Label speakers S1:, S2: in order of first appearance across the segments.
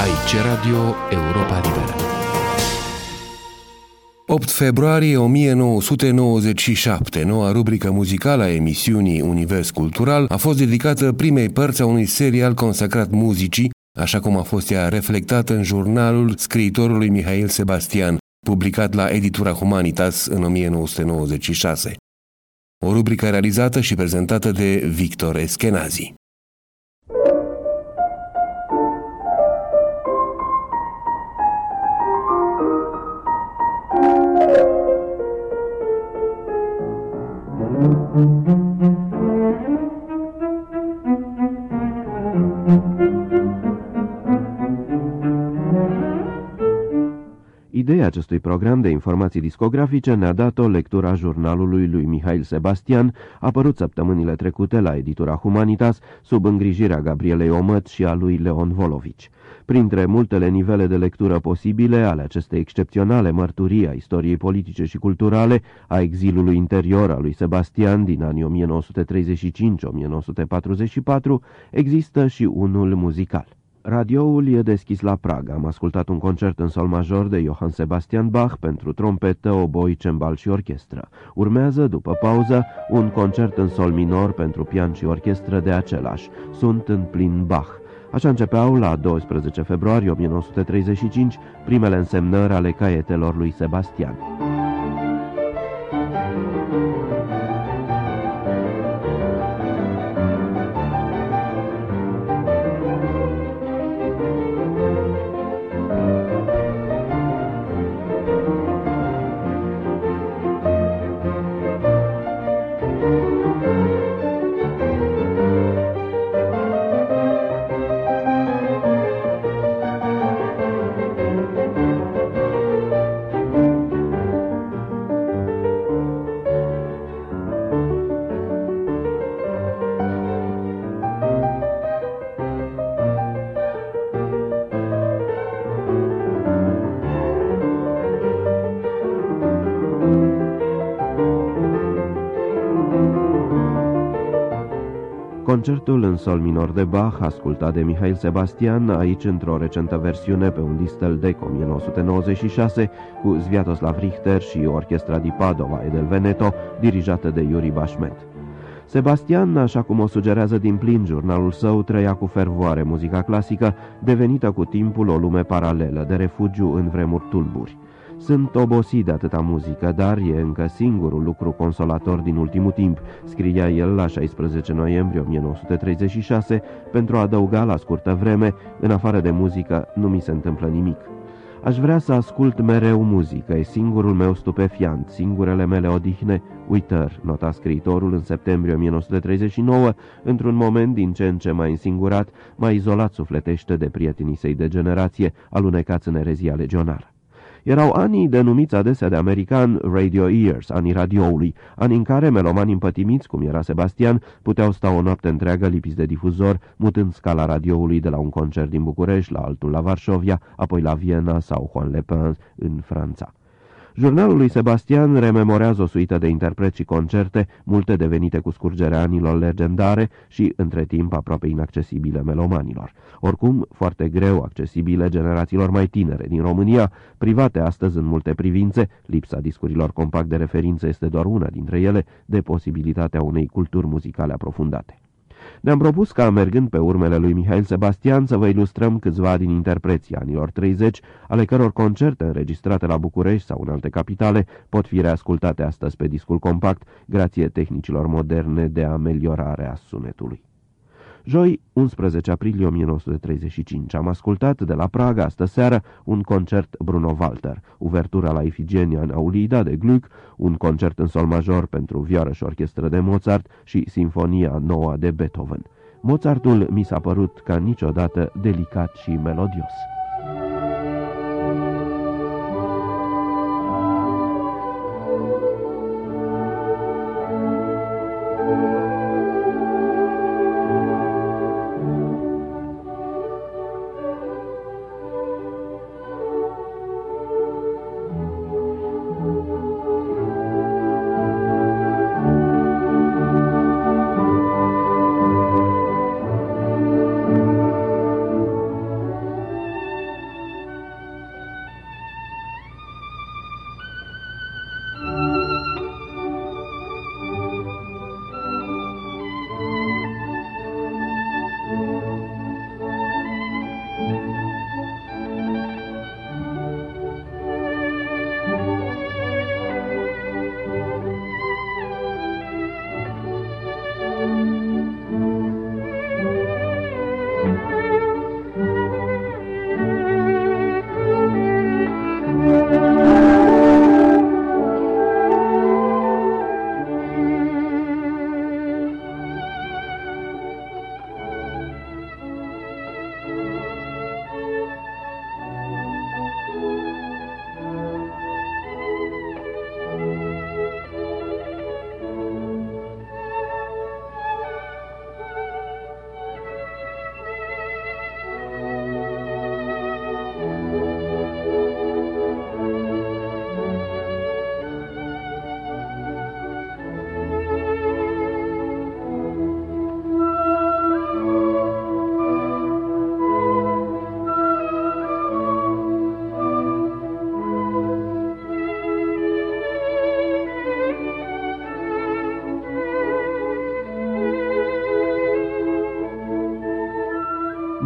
S1: Aici Radio Europa Liberă. 8 februarie 1997, noua rubrică muzicală a emisiunii Univers Cultural a fost dedicată primei părți a unui serial consacrat muzicii, așa cum a fost ea reflectată în jurnalul scriitorului Mihail Sebastian, publicat la editura Humanitas în 1996. O rubrică realizată și prezentată de Victor Eschenazi. Thank you.
S2: Ideea acestui program de informații discografice ne-a dat-o lectura jurnalului lui Mihail Sebastian, apărut săptămânile trecute la editura Humanitas, sub îngrijirea Gabrielei Omăt și a lui Leon Volovici. Printre multele nivele de lectură posibile ale acestei excepționale mărturii a istoriei politice și culturale, a exilului interior al lui Sebastian din anii 1935-1944, există și unul muzical. Radioul e deschis la Praga. Am ascultat un concert în sol major de Johann Sebastian Bach pentru trompetă, oboi, cembal și orchestră. Urmează, după pauză, un concert în sol minor pentru pian și orchestră de același. Sunt în plin Bach. Așa începeau la 12 februarie 1935 primele însemnări ale caietelor lui Sebastian. Concertul în sol minor de Bach, ascultat de Mihail Sebastian, aici într-o recentă versiune pe un distel dec 1996, cu Sviatoslav Richter și Orchestra di Padova e del Veneto, dirijată de Yuri Bashmet. Sebastian, așa cum o sugerează din plin jurnalul său, trăia cu fervoare muzica clasică, devenită cu timpul o lume paralelă, de refugiu în vremuri tulburi. Sunt obosit de atâta muzică, dar e încă singurul lucru consolator din ultimul timp, scria el la 16 noiembrie 1936, pentru a adăuga la scurtă vreme, în afară de muzică, nu mi se întâmplă nimic. Aș vrea să ascult mereu muzică, e singurul meu stupefiant, singurele mele odihne, uitări, nota scriitorul în septembrie 1939, într-un moment din ce în ce mai însingurat, mai izolat sufletește de prietenii săi de generație, alunecați în erezia legionară. Erau anii denumiți adesea de american radio ears, anii radioului, ani în care melomani împătimiți, cum era Sebastian, puteau sta o noapte întreagă lipiți de difuzor, mutând scala radioului de la un concert din București la altul la Varșovia, apoi la Viena sau Juan Le Pen în Franța. Jurnalul lui Sebastian rememorează o suită de interpreți și concerte, multe devenite cu scurgerea anilor legendare și, între timp, aproape inaccesibile melomanilor. Oricum, foarte greu accesibile generațiilor mai tinere din România, private astăzi în multe privințe, lipsa discurilor compact de referință este doar una dintre ele, de posibilitatea unei culturi muzicale aprofundate. Ne-am propus ca, mergând pe urmele lui Mihail Sebastian, să vă ilustrăm câțiva din interpreții anilor 30, ale căror concerte înregistrate la București sau în alte capitale pot fi reascultate astăzi pe discul compact, grație tehnicilor moderne de ameliorare a sunetului. Joi, 11 aprilie 1935, am ascultat de la Praga astă seară un concert Bruno Walter, uvertura la Ifigenia în Aulida de Gluck, un concert în sol major pentru vioară și orchestră de Mozart și Sinfonia noua de Beethoven. Mozartul mi s-a părut ca niciodată delicat și melodios.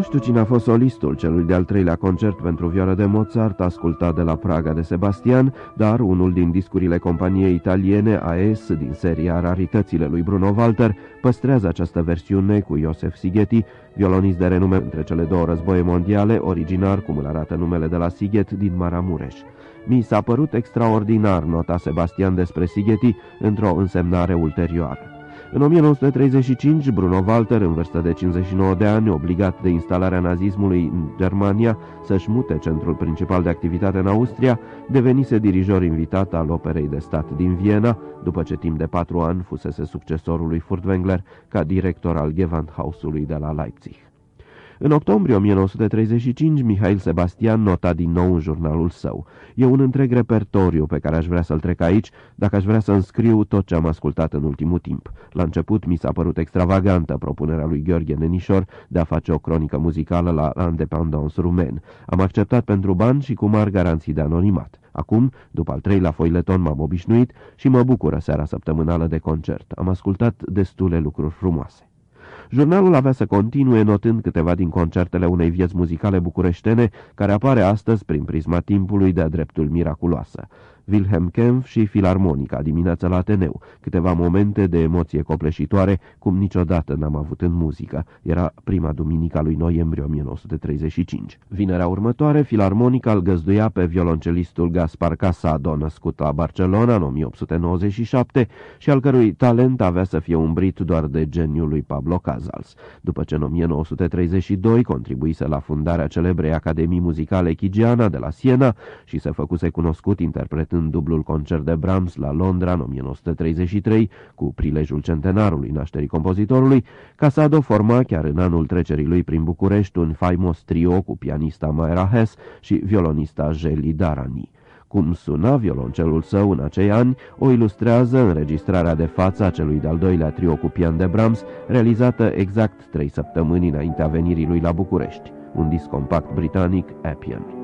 S2: Nu știu cine a fost solistul celui de-al treilea concert pentru vioară de Mozart, ascultat de la Praga de Sebastian, dar unul din discurile companiei italiene AES din seria Raritățile lui Bruno Walter păstrează această versiune cu Iosef Sigeti, violonist de renume între cele două războie mondiale, originar, cum îl arată numele de la Siget, din Maramureș. Mi s-a părut extraordinar nota Sebastian despre Sigeti într-o însemnare ulterioară. În 1935, Bruno Walter, în vârstă de 59 de ani, obligat de instalarea nazismului în Germania să-și mute centrul principal de activitate în Austria, devenise dirijor invitat al Operei de Stat din Viena, după ce timp de patru ani fusese succesorul lui Furtwängler ca director al Gewandhausului de la Leipzig. În octombrie 1935, Mihail Sebastian nota din nou în jurnalul său. E un întreg repertoriu pe care aș vrea să-l trec aici, dacă aș vrea să înscriu tot ce am ascultat în ultimul timp. La început mi s-a părut extravagantă propunerea lui Gheorghe Nenișor de a face o cronică muzicală la Independence Rumen. Am acceptat pentru bani și cu mari garanții de anonimat. Acum, după al treilea foileton, m-am obișnuit și mă bucură seara săptămânală de concert. Am ascultat destule lucruri frumoase. Jurnalul avea să continue notând câteva din concertele unei vieți muzicale bucureștene, care apare astăzi prin prisma timpului de-a dreptul miraculoasă. Wilhelm Kempf și Filarmonica dimineața la Ateneu, câteva momente de emoție copleșitoare, cum niciodată n-am avut în muzică. Era prima duminica lui noiembrie 1935. Vinerea următoare, Filarmonica îl găzduia pe violoncelistul Gaspar Casado, născut la Barcelona în 1897 și al cărui talent avea să fie umbrit doar de geniul lui Pablo Casals. După ce în 1932 contribuise la fundarea celebrei Academii Muzicale Chigiana de la Siena și se făcuse cunoscut interpretând în dublul concert de Brahms la Londra în 1933, cu prilejul centenarului nașterii compozitorului, Casado forma chiar în anul trecerii lui prin București un faimos trio cu pianista Maera Hess și violonista Jeli Darani. Cum suna violoncelul său în acei ani, o ilustrează înregistrarea de față a celui de-al doilea trio cu pian de Brahms, realizată exact trei săptămâni înaintea venirii lui la București, un disc compact britanic Appian.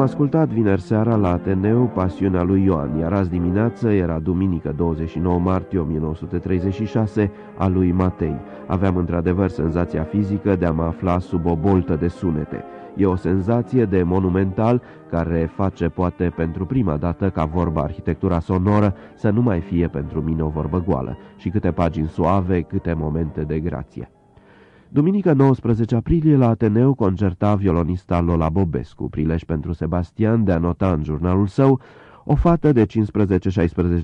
S2: Ascultat vineri seara la Ateneu Pasiunea lui Ioan, iar azi dimineață era duminică 29 martie 1936 a lui Matei. Aveam într-adevăr senzația fizică de a mă afla sub o boltă de sunete. E o senzație de monumental care face poate pentru prima dată ca vorba arhitectura sonoră să nu mai fie pentru mine o vorbă goală și câte pagini suave, câte momente de grație. Duminică 19 aprilie la Ateneu concerta violonista Lola Bobescu, prilej pentru Sebastian de a nota în jurnalul său o fată de 15-16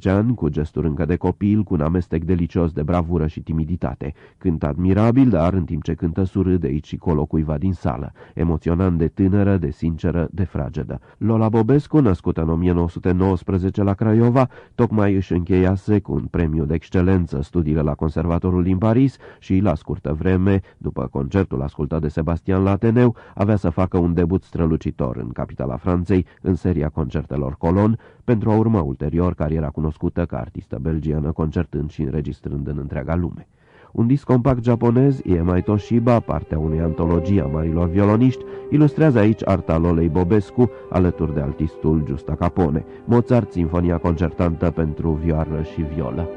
S2: ani, cu gesturi încă de copil, cu un amestec delicios de bravură și timiditate. Cântă admirabil, dar în timp ce cântă surâde aici și colo cuiva din sală. Emoționant de tânără, de sinceră, de fragedă. Lola Bobescu, născută în 1919 la Craiova, tocmai își încheiase cu un premiu de excelență studiile la Conservatorul din Paris și, la scurtă vreme, după concertul ascultat de Sebastian la Ateneu, avea să facă un debut strălucitor în capitala Franței, în seria concertelor Colon, pentru a urma ulterior cariera cunoscută ca artistă belgiană, concertând și înregistrând în întreaga lume. Un disc compact japonez, Iemai Toshiba, partea unei antologii a marilor violoniști, ilustrează aici arta Lolei Bobescu, alături de artistul Giusta Capone, Mozart, Sinfonia concertantă pentru vioară și violă.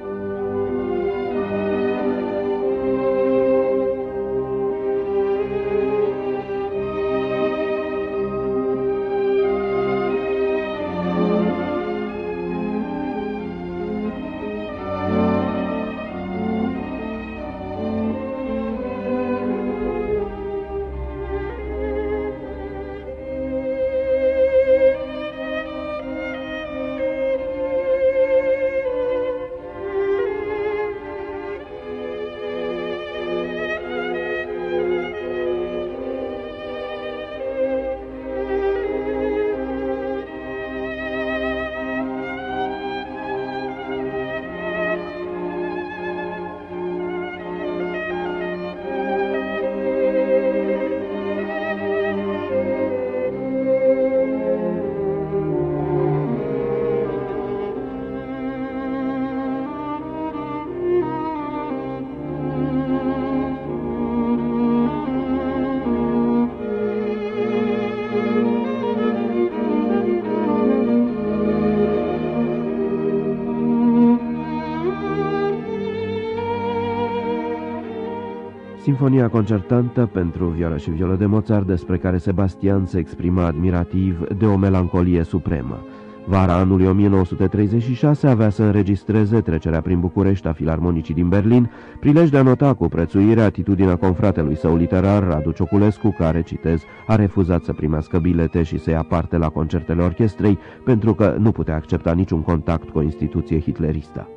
S2: Sinfonia concertantă pentru vioară și violă de Mozart, despre care Sebastian se exprima admirativ de o melancolie supremă. Vara anului 1936 avea să înregistreze trecerea prin București a filarmonicii din Berlin, prilej de a nota cu prețuire atitudinea confratelui său literar, Radu Cioculescu, care, citez, a refuzat să primească bilete și să ia parte la concertele orchestrei, pentru că nu putea accepta niciun contact cu o instituție hitleristă.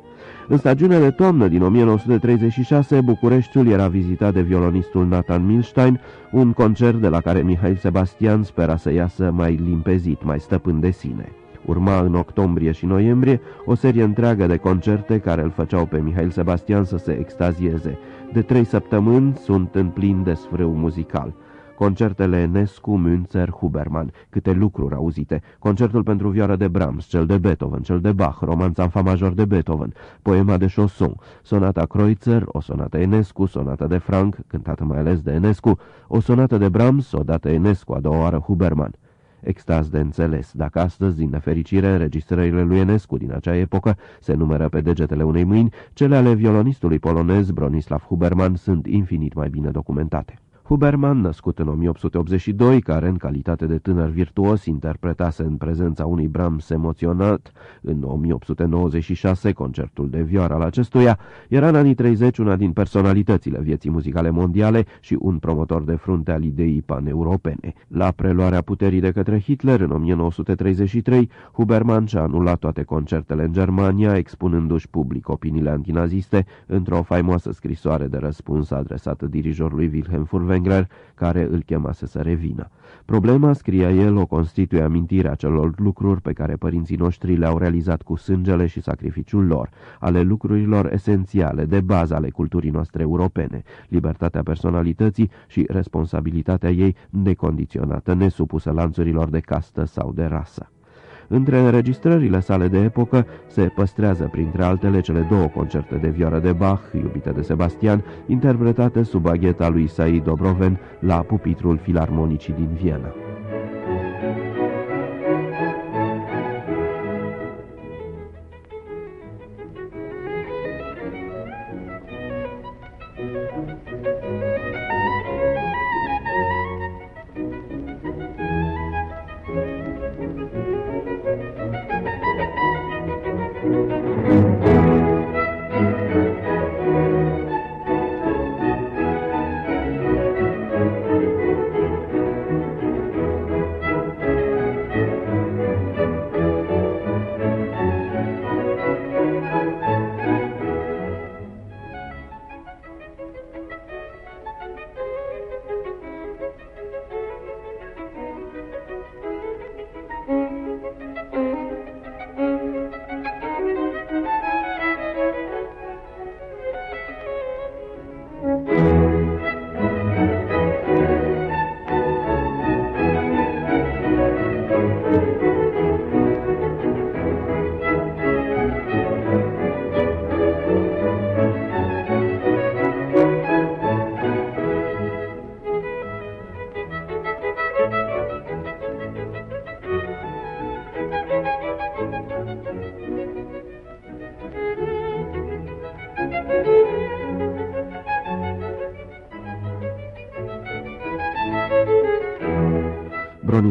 S2: În stagiunea de toamnă din 1936, Bucureștiul era vizitat de violonistul Nathan Milstein, un concert de la care Mihail Sebastian spera să iasă mai limpezit, mai stăpân de sine. Urma în octombrie și noiembrie o serie întreagă de concerte care îl făceau pe Mihail Sebastian să se extazieze. De trei săptămâni sunt în plin desfrâu muzical concertele Enescu, Münzer, Huberman, câte lucruri auzite, concertul pentru vioară de Brahms, cel de Beethoven, cel de Bach, romanța în fa major de Beethoven, poema de Chausson, sonata Kreutzer, o sonată Enescu, sonata de Frank, cântată mai ales de Enescu, o sonată de Brahms, o dată Enescu, a doua oară Huberman. Extaz de înțeles, dacă astăzi, din nefericire, înregistrările lui Enescu din acea epocă se numără pe degetele unei mâini, cele ale violonistului polonez Bronislav Huberman sunt infinit mai bine documentate. Huberman, născut în 1882, care în calitate de tânăr virtuos interpretase în prezența unui Brahms emoționat în 1896 concertul de vioară al acestuia, era în anii 30 una din personalitățile vieții muzicale mondiale și un promotor de frunte al ideii paneuropene. La preluarea puterii de către Hitler în 1933, Huberman și-a anulat toate concertele în Germania, expunându-și public opiniile antinaziste într-o faimoasă scrisoare de răspuns adresată dirijorului Wilhelm Furtwängler Spengler, care îl chemase să revină. Problema, scria el, o constituie amintirea celor lucruri pe care părinții noștri le-au realizat cu sângele și sacrificiul lor, ale lucrurilor esențiale, de bază ale culturii noastre europene, libertatea personalității și responsabilitatea ei necondiționată, nesupusă lanțurilor de castă sau de rasă. Între înregistrările sale de epocă se păstrează printre altele cele două concerte de vioară de Bach, iubite de Sebastian, interpretate sub agheta lui Said Dobroven la pupitrul filarmonicii din Viena.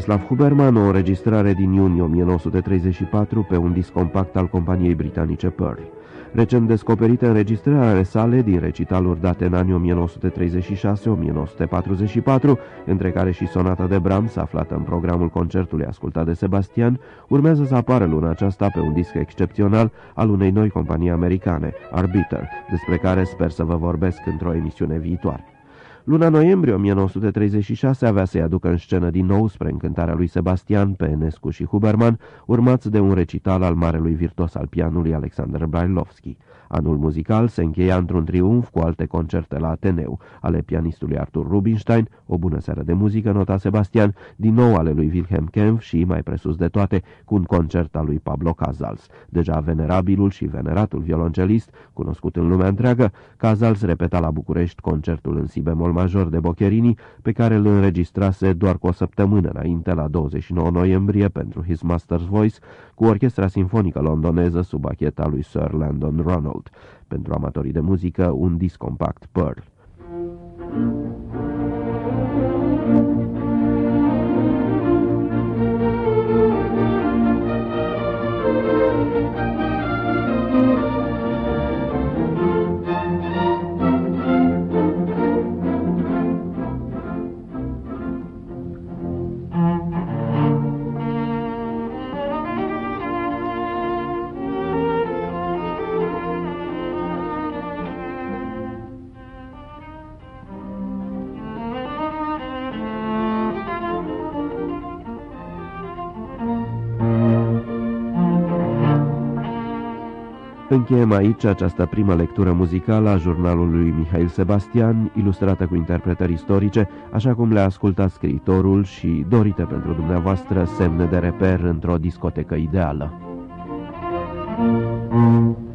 S2: Stanislav Huberman, o înregistrare din iunie 1934 pe un disc compact al companiei britanice Pearl. Recent descoperite înregistrările sale din recitaluri date în anii 1936-1944, între care și sonata de Brahms, aflată în programul concertului ascultat de Sebastian, urmează să apară luna aceasta pe un disc excepțional al unei noi companii americane, Arbiter, despre care sper să vă vorbesc într-o emisiune viitoare. Luna noiembrie 1936 avea să-i aducă în scenă din nou spre încântarea lui Sebastian, pe Enescu și Huberman, urmați de un recital al marelui virtuos al pianului Alexander Brailovski. Anul muzical se încheia într-un triumf cu alte concerte la Ateneu, ale pianistului Arthur Rubinstein, o bună seară de muzică, nota Sebastian, din nou ale lui Wilhelm Kempf și, mai presus de toate, cu un concert al lui Pablo Casals. Deja venerabilul și veneratul violoncelist, cunoscut în lumea întreagă, Casals repeta la București concertul în si bemol major de Boccherini, pe care îl înregistrase doar cu o săptămână înainte, la 29 noiembrie, pentru His Master's Voice, cu orchestra sinfonică londoneză sub acheta lui Sir Landon Ronald. Pentru amatorii de muzică, un disc compact Pearl. Încheiem aici această primă lectură muzicală a jurnalului lui Mihail Sebastian, ilustrată cu interpretări istorice, așa cum le-a ascultat scriitorul și dorite pentru dumneavoastră semne de reper într-o discotecă ideală. Thank you.